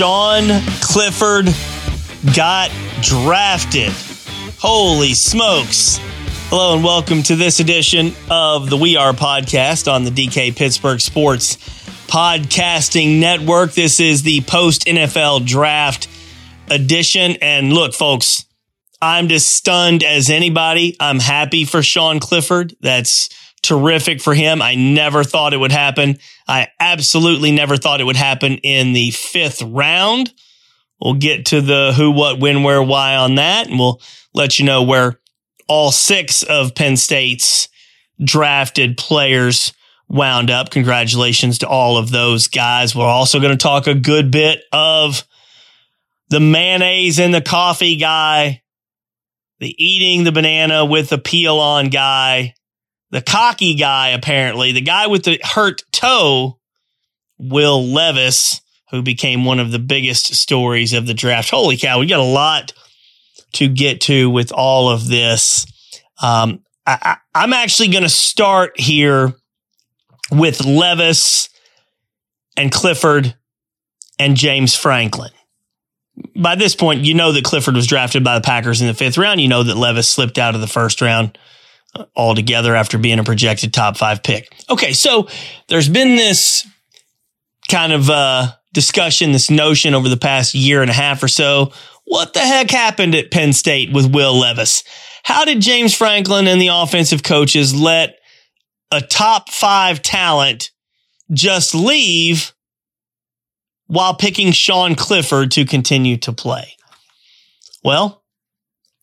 Sean Clifford got drafted. Holy smokes. Hello and welcome to this edition of the We Are podcast on the DK Pittsburgh Sports Podcasting Network. This is the post NFL draft edition. And look, folks, I'm just stunned as anybody. I'm happy for Sean Clifford. That's terrific for him. I never thought it would happen. I absolutely never thought it would happen in the fifth round. We'll get to the who, what, when, where, why on that, and we'll let you know where all six of Penn State's drafted players wound up. Congratulations to all of those guys. We're also going to talk a good bit of the mayonnaise in the coffee guy, the eating the banana with the peel on guy, the cocky guy, apparently, the guy with the hurt toe, Will Levis, who became one of the biggest stories of the draft. Holy cow, we got a lot to get to with all of this. Um, I, am actually going to start here with Levis and Clifford and James Franklin. By this point, you know that Clifford was drafted by the Packers in the fifth round. You know that Levis slipped out of the first round altogether after being a projected top five pick. Okay, so there's been this kind of uh, discussion, this notion over the past year and a half or so. What the heck happened at Penn State with Will Levis? How did James Franklin and the offensive coaches let a top five talent just leave while picking Sean Clifford to continue to play? Well,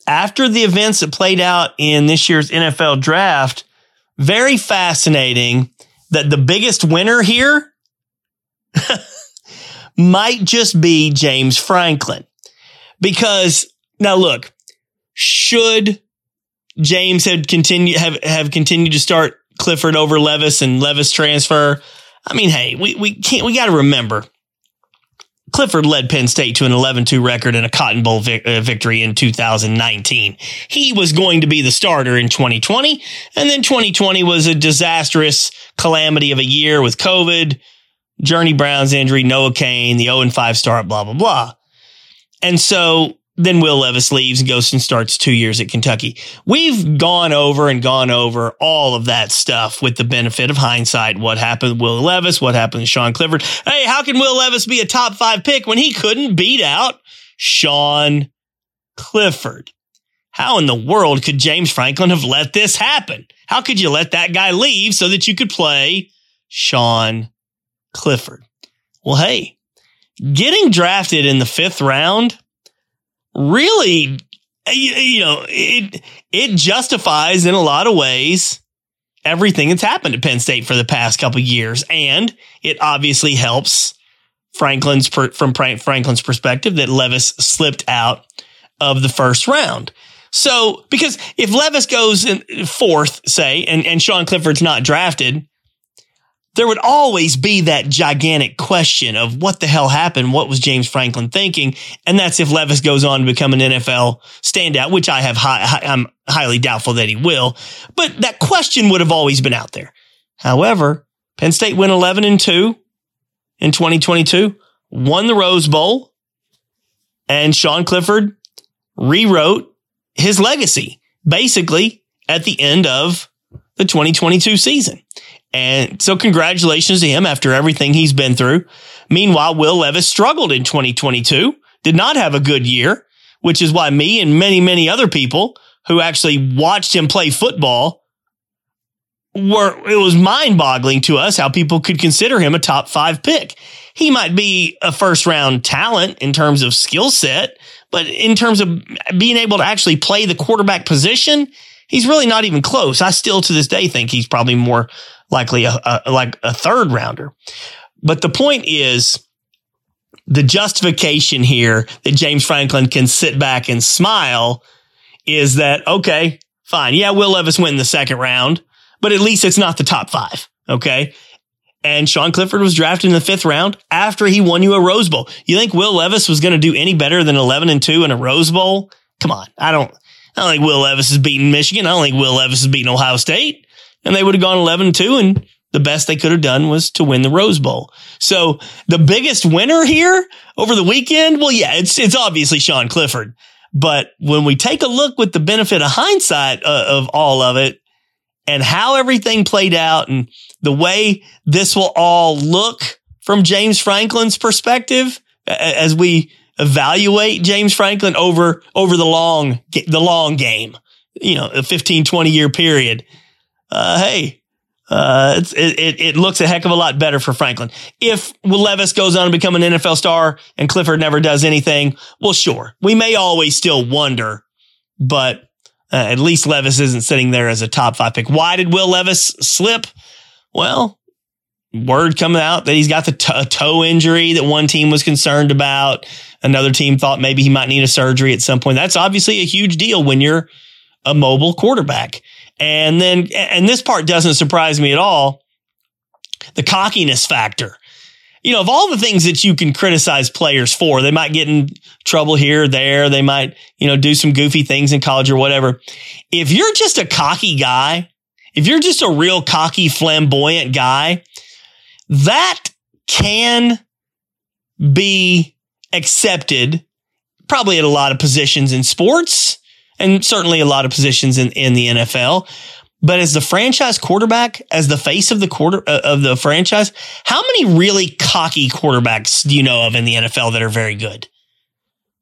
after the events that played out in this year's NFL draft, very fascinating that the biggest winner here might just be James Franklin. Because now look, should James have continued have, have continued to start Clifford over Levis and Levis transfer? I mean, hey, we, we can't we gotta remember Clifford led Penn State to an 11-2 record and a Cotton Bowl uh, victory in 2019. He was going to be the starter in 2020, and then 2020 was a disastrous calamity of a year with COVID, Journey Brown's injury, Noah Cain, the 0 5 start, blah blah blah. And so then Will Levis leaves and goes and starts two years at Kentucky. We've gone over and gone over all of that stuff with the benefit of hindsight. What happened with Will Levis? What happened to Sean Clifford? Hey, how can Will Levis be a top five pick when he couldn't beat out Sean Clifford? How in the world could James Franklin have let this happen? How could you let that guy leave so that you could play Sean Clifford? Well, hey, getting drafted in the fifth round really, you know, it, it justifies in a lot of ways everything that's happened at Penn State for the past couple years. And it obviously helps Franklin's, from Franklin's perspective that Levis slipped out of the first round. So, because if Levis goes in fourth, say, and, and Sean Clifford's not drafted, there would always be that gigantic question of what the hell happened? What was James Franklin thinking? And that's if Levis goes on to become an NFL standout, which I have high, I'm highly doubtful that he will. But that question would have always been out there. However, Penn State went 11 and 2 in 2022, won the Rose Bowl, and Sean Clifford rewrote his legacy basically at the end of the 2022 season. And so congratulations to him after everything he's been through. Meanwhile, Will Levis struggled in 2022, did not have a good year, which is why me and many, many other people who actually watched him play football were, it was mind boggling to us how people could consider him a top five pick. He might be a first round talent in terms of skill set, but in terms of being able to actually play the quarterback position, he's really not even close. I still to this day think he's probably more likely a, a, like a third rounder. But the point is the justification here that James Franklin can sit back and smile is that, okay, fine. Yeah, Will Levis went in the second round, but at least it's not the top five. Okay. And Sean Clifford was drafted in the fifth round after he won you a Rose Bowl. You think Will Levis was going to do any better than 11 and two in a Rose Bowl? Come on. I don't, I don't think Will Levis is beating Michigan. I don't think Will Levis is beating Ohio State and they would have gone 11 2 and the best they could have done was to win the Rose Bowl. So the biggest winner here over the weekend, well, yeah, it's it's obviously Sean Clifford. But when we take a look with the benefit of hindsight uh, of all of it and how everything played out and the way this will all look from James Franklin's perspective as we evaluate James Franklin over over the long the long game, you know, a 15 20 year period. Uh, hey, uh, it, it, it looks a heck of a lot better for Franklin. If Will Levis goes on to become an NFL star and Clifford never does anything, well, sure, we may always still wonder, but uh, at least Levis isn't sitting there as a top five pick. Why did Will Levis slip? Well, word coming out that he's got the toe injury that one team was concerned about. Another team thought maybe he might need a surgery at some point. That's obviously a huge deal when you're a mobile quarterback. And then, and this part doesn't surprise me at all. The cockiness factor. You know, of all the things that you can criticize players for, they might get in trouble here or there. They might, you know, do some goofy things in college or whatever. If you're just a cocky guy, if you're just a real cocky, flamboyant guy, that can be accepted probably at a lot of positions in sports and certainly a lot of positions in, in the NFL. But as the franchise quarterback, as the face of the quarter uh, of the franchise, how many really cocky quarterbacks do you know of in the NFL that are very good?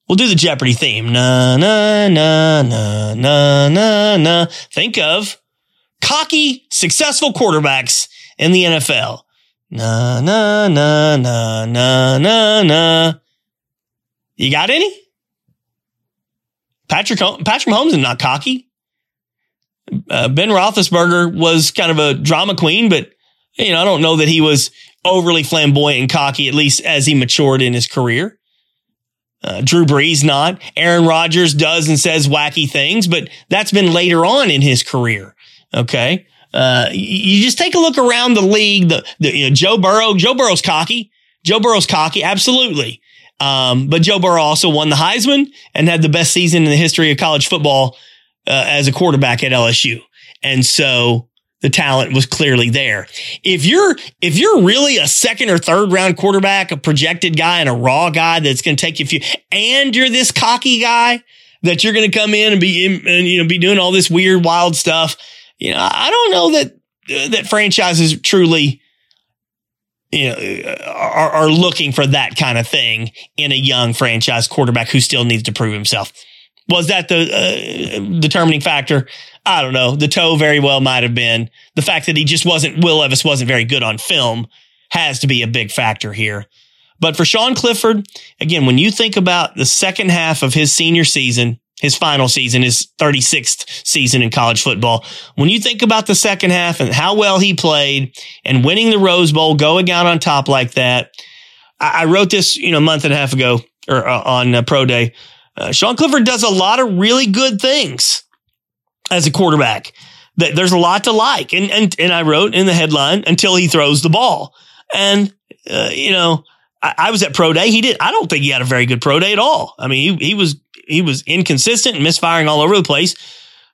We'll do the Jeopardy theme. Na na na na na na na. Think of cocky, successful quarterbacks in the NFL. Na na na na na na na. You got any? Patrick Patrick Mahomes is not cocky. Uh, ben Roethlisberger was kind of a drama queen, but you know I don't know that he was overly flamboyant and cocky, at least as he matured in his career. Uh, Drew Brees not. Aaron Rodgers does and says wacky things, but that's been later on in his career. Okay. Uh, you just take a look around the league. The, the you know, Joe Burrow, Joe Burrow's cocky. Joe Burrow's cocky. Absolutely. Um, but Joe Burrow also won the Heisman and had the best season in the history of college football uh, as a quarterback at LSU. And so the talent was clearly there. If you're if you're really a second or third round quarterback, a projected guy and a raw guy that's going to take you a few, and you're this cocky guy that you're going to come in and be and you know be doing all this weird wild stuff, you know I don't know that uh, that franchises truly you know, are, are looking for that kind of thing in a young franchise quarterback who still needs to prove himself. Was that the uh, determining factor? I don't know. The toe very well might have been. The fact that he just wasn't, Will Levis wasn't very good on film has to be a big factor here. But for Sean Clifford, again, when you think about the second half of his senior season, his final season, his 36th season in college football. When you think about the second half and how well he played and winning the Rose Bowl, going out on top like that, I, I wrote this, you know, a month and a half ago or uh, on uh, Pro Day. Uh, Sean Clifford does a lot of really good things as a quarterback. There's a lot to like, and and and I wrote in the headline until he throws the ball, and uh, you know. I, I was at pro day. He did. I don't think he had a very good pro day at all. I mean, he, he was he was inconsistent and misfiring all over the place,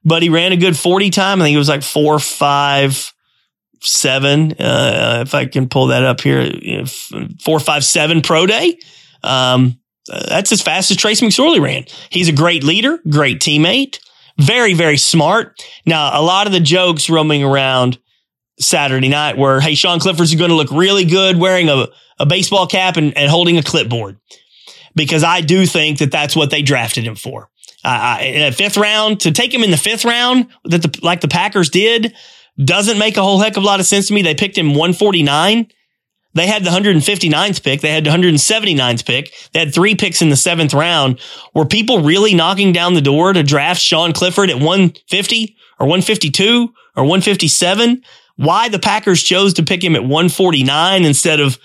but he ran a good 40 time. I think it was like four, five, seven. Uh, if I can pull that up here, four, five, seven pro day. Um, uh, that's as fast as Trace McSorley ran. He's a great leader, great teammate, very, very smart. Now, a lot of the jokes roaming around Saturday night were, Hey, Sean Clifford's going to look really good wearing a, a baseball cap and, and holding a clipboard because I do think that that's what they drafted him for. Uh, in a fifth round to take him in the fifth round that the, like the Packers did doesn't make a whole heck of a lot of sense to me. They picked him 149. They had the 159th pick. They had the 179th pick. They had three picks in the seventh round. Were people really knocking down the door to draft Sean Clifford at 150 or 152 or 157? Why the Packers chose to pick him at 149 instead of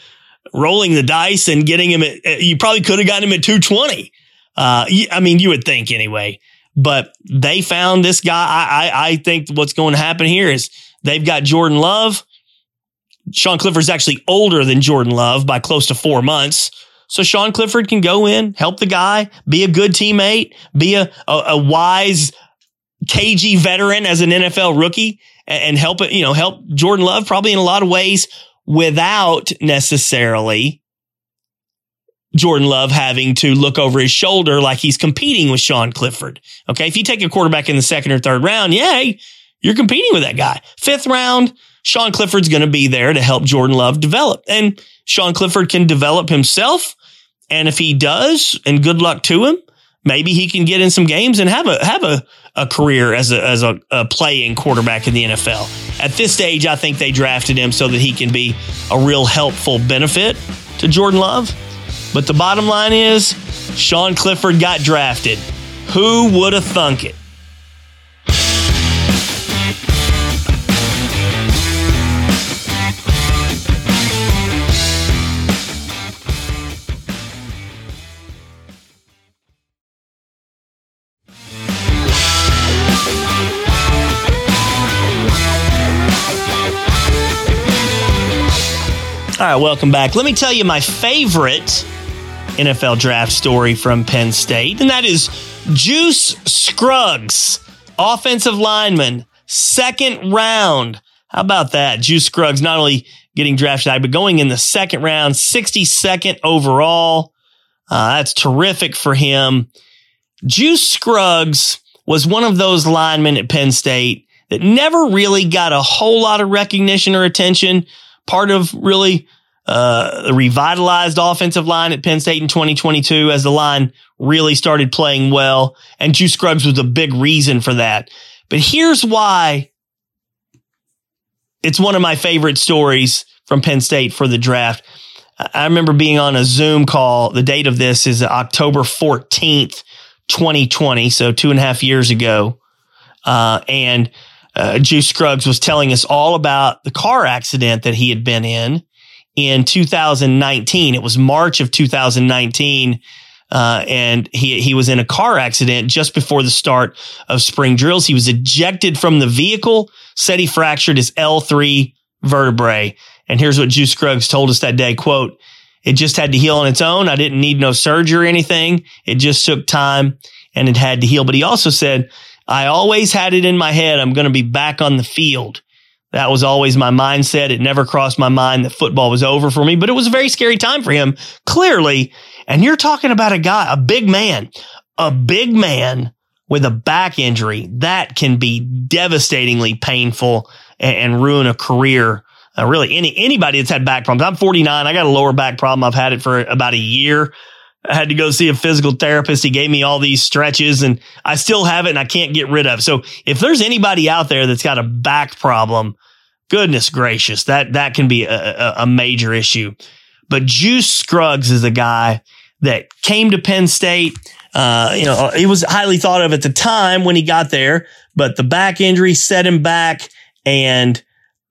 rolling the dice and getting him at, you probably could have gotten him at 220. Uh, I mean, you would think anyway, but they found this guy. I, I, I think what's going to happen here is they've got Jordan Love. Sean Clifford's actually older than Jordan Love by close to four months. So Sean Clifford can go in, help the guy, be a good teammate, be a, a, a wise, cagey veteran as an NFL rookie and, and help it, you know, help Jordan Love probably in a lot of ways without necessarily Jordan Love having to look over his shoulder like he's competing with Sean Clifford. Okay. If you take a quarterback in the second or third round, yay, you're competing with that guy. Fifth round, Sean Clifford's going to be there to help Jordan Love develop. And Sean Clifford can develop himself. And if he does, and good luck to him, maybe he can get in some games and have a have a, a career as a as a, a playing quarterback in the NFL. At this stage, I think they drafted him so that he can be a real helpful benefit to Jordan Love. But the bottom line is Sean Clifford got drafted. Who would have thunk it? All right, welcome back. Let me tell you my favorite NFL draft story from Penn State, and that is Juice Scruggs, offensive lineman, second round. How about that? Juice Scruggs not only getting drafted, but going in the second round, 62nd overall. Uh, that's terrific for him. Juice Scruggs was one of those linemen at Penn State that never really got a whole lot of recognition or attention. Part of really uh, the revitalized offensive line at Penn State in 2022 as the line really started playing well. And Juice Scruggs was a big reason for that. But here's why it's one of my favorite stories from Penn State for the draft. I remember being on a Zoom call. The date of this is October 14th, 2020. So two and a half years ago. Uh, and uh, Juice Scruggs was telling us all about the car accident that he had been in in 2019. It was March of 2019. Uh, and he he was in a car accident just before the start of spring drills. He was ejected from the vehicle, said he fractured his L3 vertebrae. And here's what Juice Scruggs told us that day, quote, it just had to heal on its own. I didn't need no surgery or anything. It just took time and it had to heal. But he also said, I always had it in my head. I'm going to be back on the field. That was always my mindset. It never crossed my mind that football was over for me, but it was a very scary time for him, clearly. And you're talking about a guy, a big man, a big man with a back injury that can be devastatingly painful and, and ruin a career. Uh, really, any anybody that's had back problems. I'm 49. I got a lower back problem. I've had it for about a year. I had to go see a physical therapist. He gave me all these stretches and I still have it and I can't get rid of. So if there's anybody out there that's got a back problem, goodness gracious, that, that can be a, a major issue. But Juice Scruggs is a guy that came to Penn State. Uh, you know, he was highly thought of at the time when he got there, but the back injury set him back. And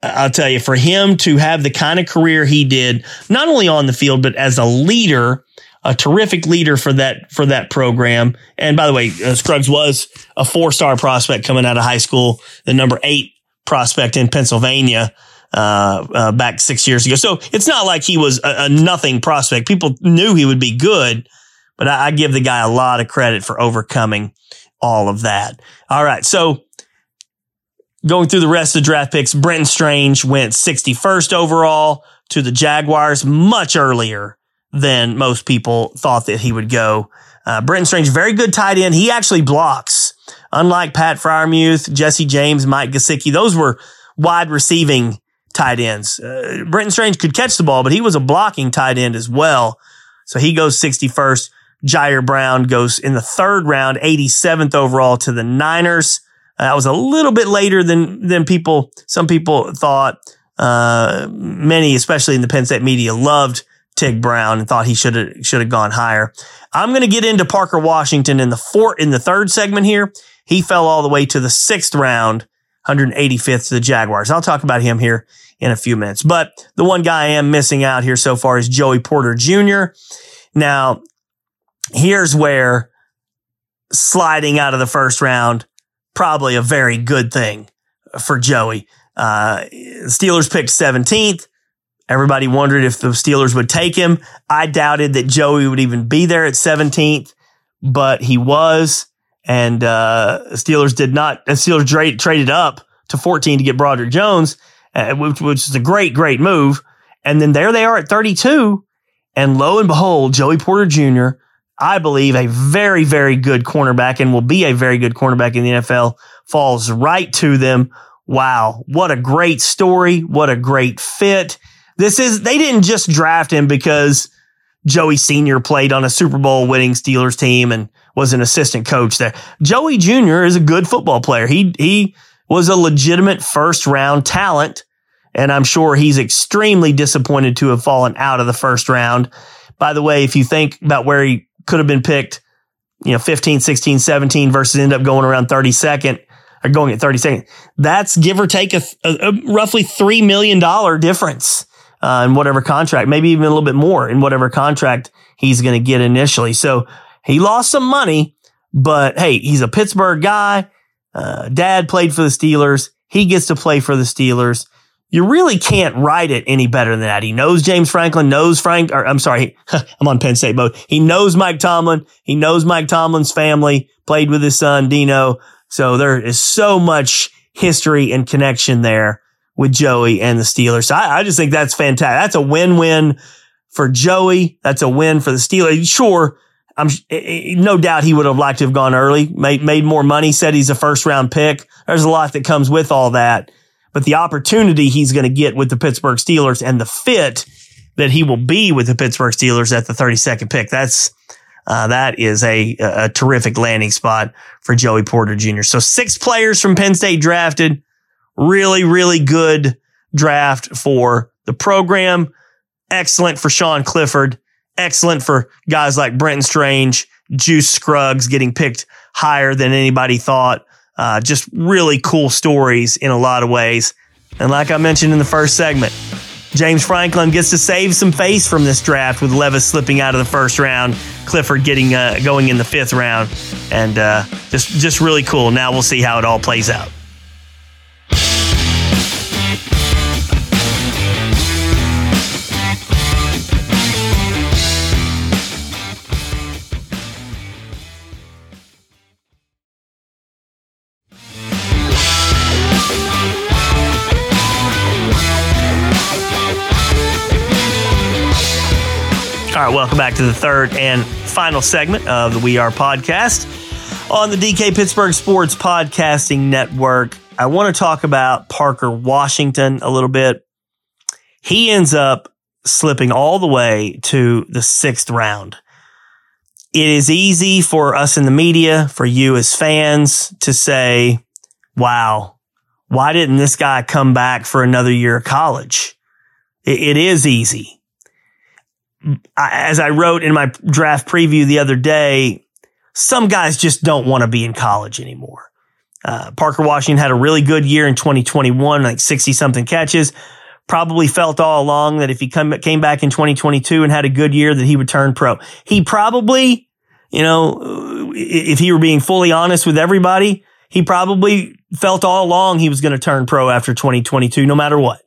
I'll tell you, for him to have the kind of career he did, not only on the field, but as a leader, a terrific leader for that for that program. And by the way, uh, Scruggs was a four star prospect coming out of high school, the number eight prospect in Pennsylvania uh, uh, back six years ago. So it's not like he was a, a nothing prospect. People knew he would be good, but I, I give the guy a lot of credit for overcoming all of that. All right, so going through the rest of the draft picks, Brenton Strange went 61st overall to the Jaguars much earlier than most people thought that he would go. Uh, Brenton Strange, very good tight end. He actually blocks. Unlike Pat Freiermuth, Jesse James, Mike Gesicki, those were wide receiving tight ends. Uh, Brenton Strange could catch the ball, but he was a blocking tight end as well. So he goes 61st. Ji'Ayir Brown goes in the third round, 87th overall to the Niners. Uh, that was a little bit later than, than people, some people thought. Uh, many, especially in the Penn State media, loved Tig Brown and thought he should have should have gone higher. I'm going to get into Parker Washington in the fourth in the third segment here. He fell all the way to the sixth round, 185th to the Jaguars. I'll talk about him here in a few minutes. But the one guy I am missing out here so far is Joey Porter Jr. Now, here's where sliding out of the first round probably a very good thing for Joey. Uh, Steelers picked 17th. Everybody wondered if the Steelers would take him. I doubted that Joey would even be there at 17th, but he was. And uh, Steelers did not. Steelers tra- traded up to to 14 to get Broderick Jones, uh, which, which is a great, great move. And then there they are at 32. And lo and behold, Joey Porter Jr., I believe a very, very good cornerback and will be a very good cornerback in the NFL falls right to them. Wow. What a great story. What a great fit. This is, they didn't just draft him because Joey Sr. played on a Super Bowl winning Steelers team and was an assistant coach there. Joey Jr. is a good football player. He, he was a legitimate first round talent. And I'm sure he's extremely disappointed to have fallen out of the first round. By the way, if you think about where he could have been picked, you know, 15, 16, 17 versus end up going around 32nd or going at 32nd, that's give or take a, a, a roughly $3 million difference uh, in whatever contract, maybe even a little bit more in whatever contract he's going to get initially. So he lost some money, but hey, he's a Pittsburgh guy. Uh, dad played for the Steelers. He gets to play for the Steelers. You really can't write it any better than that. He knows James Franklin, knows Frank, or I'm sorry, I'm on Penn State mode. He knows Mike Tomlin. He knows Mike Tomlin's family, played with his son, Dino. So there is so much history and connection there with Joey and the Steelers. So I, I just think that's fantastic. That's a win-win for Joey. That's a win for the Steelers. Sure. I'm no doubt he would have liked to have gone early, made, made more money, said he's a first round pick. There's a lot that comes with all that, but the opportunity he's going to get with the Pittsburgh Steelers and the fit that he will be with the Pittsburgh Steelers at the 32nd pick. That's, uh, that is a, a terrific landing spot for Joey Porter Jr. So six players from Penn State drafted. Really, really good draft for the program. Excellent for Sean Clifford. Excellent for guys like Brenton Strange, Juice Scruggs getting picked higher than anybody thought. Uh, just really cool stories in a lot of ways. And like I mentioned in the first segment, James Franklin gets to save some face from this draft with Levis slipping out of the first round, Clifford getting uh, going in the fifth round, and uh, just just really cool. Now we'll see how it all plays out. Welcome back to the third and final segment of the We Are podcast on the DK Pittsburgh Sports Podcasting Network. I want to talk about Parker Washington a little bit. He ends up slipping all the way to the sixth round. It is easy for us in the media, for you as fans to say, wow, why didn't this guy come back for another year of college? it, it is easy as I wrote in my draft preview the other day, some guys just don't want to be in college anymore. Uh, Parker Washington had a really good year in 2021, like 60 something catches. Probably felt all along that if he come, came back in 2022 and had a good year, that he would turn pro. He probably, you know, if he were being fully honest with everybody, he probably felt all along he was going to turn pro after 2022, no matter what.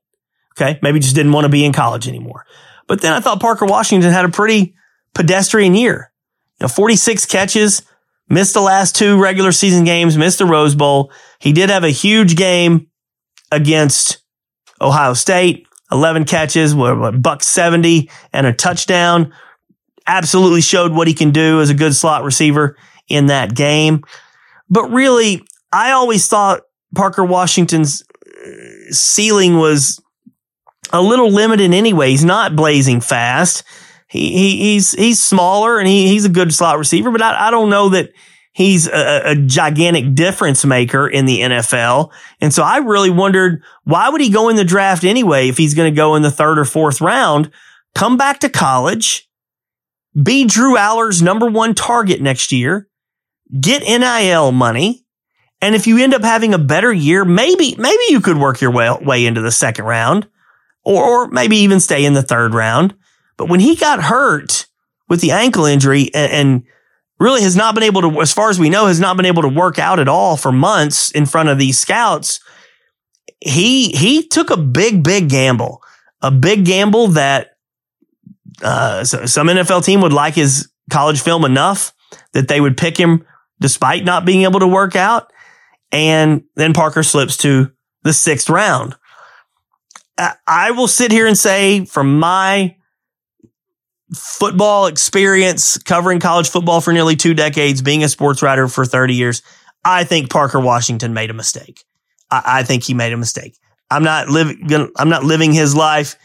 Okay. Maybe just didn't want to be in college anymore. But then I thought Parker Washington had a pretty pedestrian year. You know, 46 catches, missed the last two regular season games, missed the Rose Bowl. He did have a huge game against Ohio State, 11 catches, buck 70 and a touchdown. Absolutely showed what he can do as a good slot receiver in that game. But really, I always thought Parker Washington's uh, ceiling was a little limited anyway. He's not blazing fast. He, he he's he's smaller and he, he's a good slot receiver, but I, I don't know that he's a, a, gigantic difference maker in the NFL. And so I really wondered why would he go in the draft anyway if he's going to go in the third or fourth round? Come back to college, be Drew Allar's number one target next year, get NIL money. And if you end up having a better year, maybe, maybe you could work your way, way into the second round or, or maybe even stay in the third round. But when he got hurt with the ankle injury and, and really has not been able to, as far as we know, has not been able to work out at all for months in front of these scouts. He, he took a big, big gamble, a big gamble that, uh, some NFL team would like his college film enough that they would pick him despite not being able to work out. And then Parker slips to the sixth round. I will sit here and say from my football experience covering college football for nearly two decades, being a sports writer for 30 years, I think Parker Washington made a mistake. I, I think he made a mistake. I'm not living, I'm not living his life.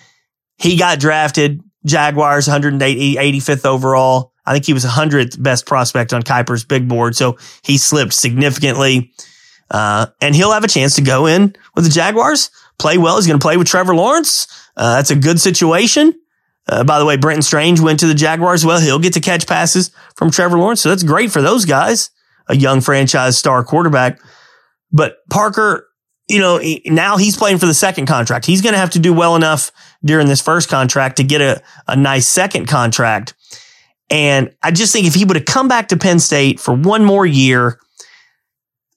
He got drafted, Jaguars 185th overall. I think he was 100th best prospect on Kiper's big board. So he slipped significantly. Uh, and he'll have a chance to go in with the Jaguars, play well. He's going to play with Trevor Lawrence. Uh, that's a good situation. Uh, by the way, Brenton Strange went to the Jaguars. Well, he'll get to catch passes from Trevor Lawrence. So that's great for those guys, a young franchise star quarterback. But Parker, you know, now he's playing for the second contract. He's going to have to do well enough during this first contract to get a, a nice second contract. And I just think if he would have come back to Penn State for one more year,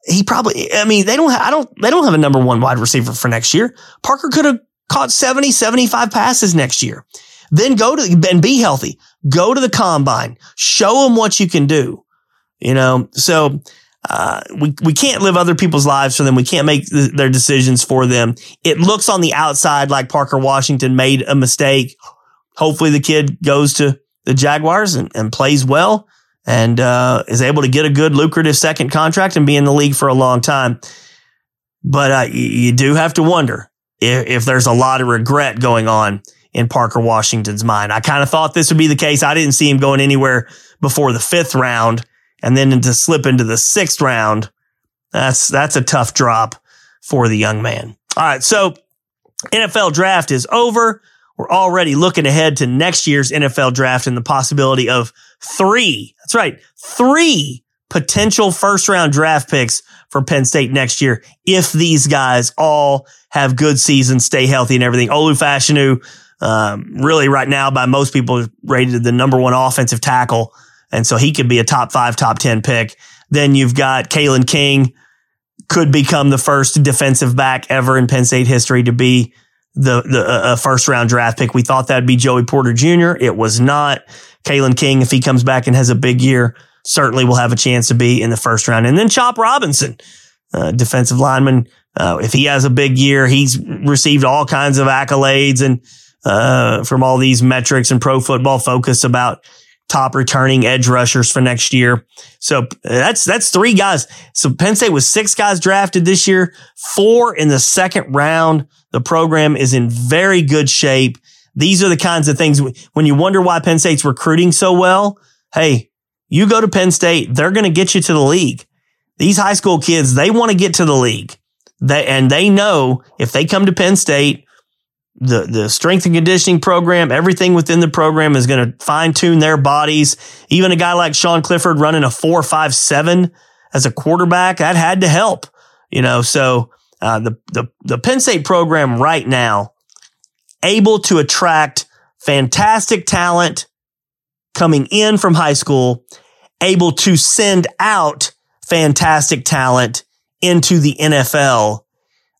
he probably, I mean, they don't, have, I don't, they don't have a number one wide receiver for next year. Parker could have caught 70, 75 passes next year. Then go to, and be healthy. Go to the combine. Show them what you can do. You know, so, uh, we, we can't live other people's lives for them. We can't make th- their decisions for them. It looks on the outside like Parker Washington made a mistake. Hopefully the kid goes to the Jaguars and, and plays well and uh, is able to get a good lucrative second contract and be in the league for a long time. But uh, you, do have to wonder if, if there's a lot of regret going on in Parker Washington's mind. I kind of thought this would be the case. I didn't see him going anywhere before the fifth round and then to slip into the sixth round. That's, that's a tough drop for the young man. All right. So NFL draft is over. We're already looking ahead to next year's NFL draft and the possibility of three. That's right. Three potential first round draft picks for Penn State next year if these guys all have good seasons, stay healthy and everything. Olu Fashanu, um, really right now by most people rated the number one offensive tackle. And so he could be a top five, top 10 pick. Then you've got Kalen King could become the first defensive back ever in Penn State history to be the, the uh, first round draft pick. We thought that'd be Joey Porter Jr. It was not. Kalen King, if he comes back and has a big year, certainly will have a chance to be in the first round. And then Chop Robinson, uh, defensive lineman. Uh, if he has a big year, he's received all kinds of accolades and uh, from all these metrics and pro football focus about top returning edge rushers for next year. So uh, that's, that's three guys. So Penn State was six guys drafted this year, four in the second round. The program is in very good shape. These are the kinds of things when you wonder why Penn State's recruiting so well. Hey, you go to Penn State, they're going to get you to the league. These high school kids, they want to get to the league. They, and they know if they come to Penn State, the, the strength and conditioning program, everything within the program is going to fine tune their bodies. Even a guy like Sean Clifford running a four, five, seven as a quarterback, that had to help, you know, so, uh, the, the, the Penn State program right now, able to attract fantastic talent coming in from high school, able to send out fantastic talent into the NFL.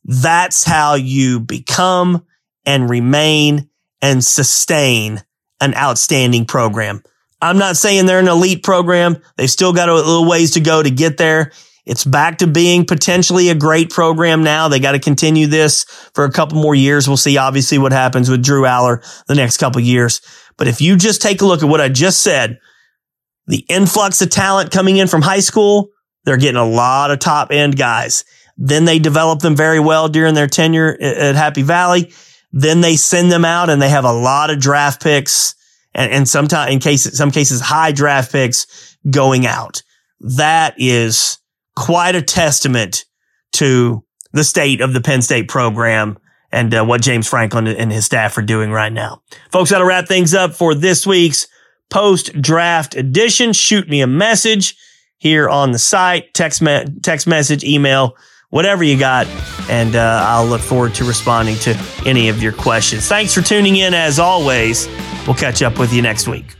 That's how you become and remain and sustain an outstanding program. I'm not saying they're an elite program. They've still got a little ways to go to get there. It's back to being potentially a great program now. They got to continue this for a couple more years. We'll see obviously what happens with Drew Allar the next couple years. But if you just take a look at what I just said, the influx of talent coming in from high school, they're getting a lot of top end guys. Then they develop them very well during their tenure at Happy Valley. Then they send them out and they have a lot of draft picks and, and sometimes in cases, some cases, high draft picks going out. That is quite a testament to the state of the Penn State program and uh, what James Franklin and his staff are doing right now. Folks, that'll wrap things up for this week's post draft edition. Shoot me a message here on the site, text, me- text message, email, whatever you got. And uh, I'll look forward to responding to any of your questions. Thanks for tuning in as always. We'll catch up with you next week.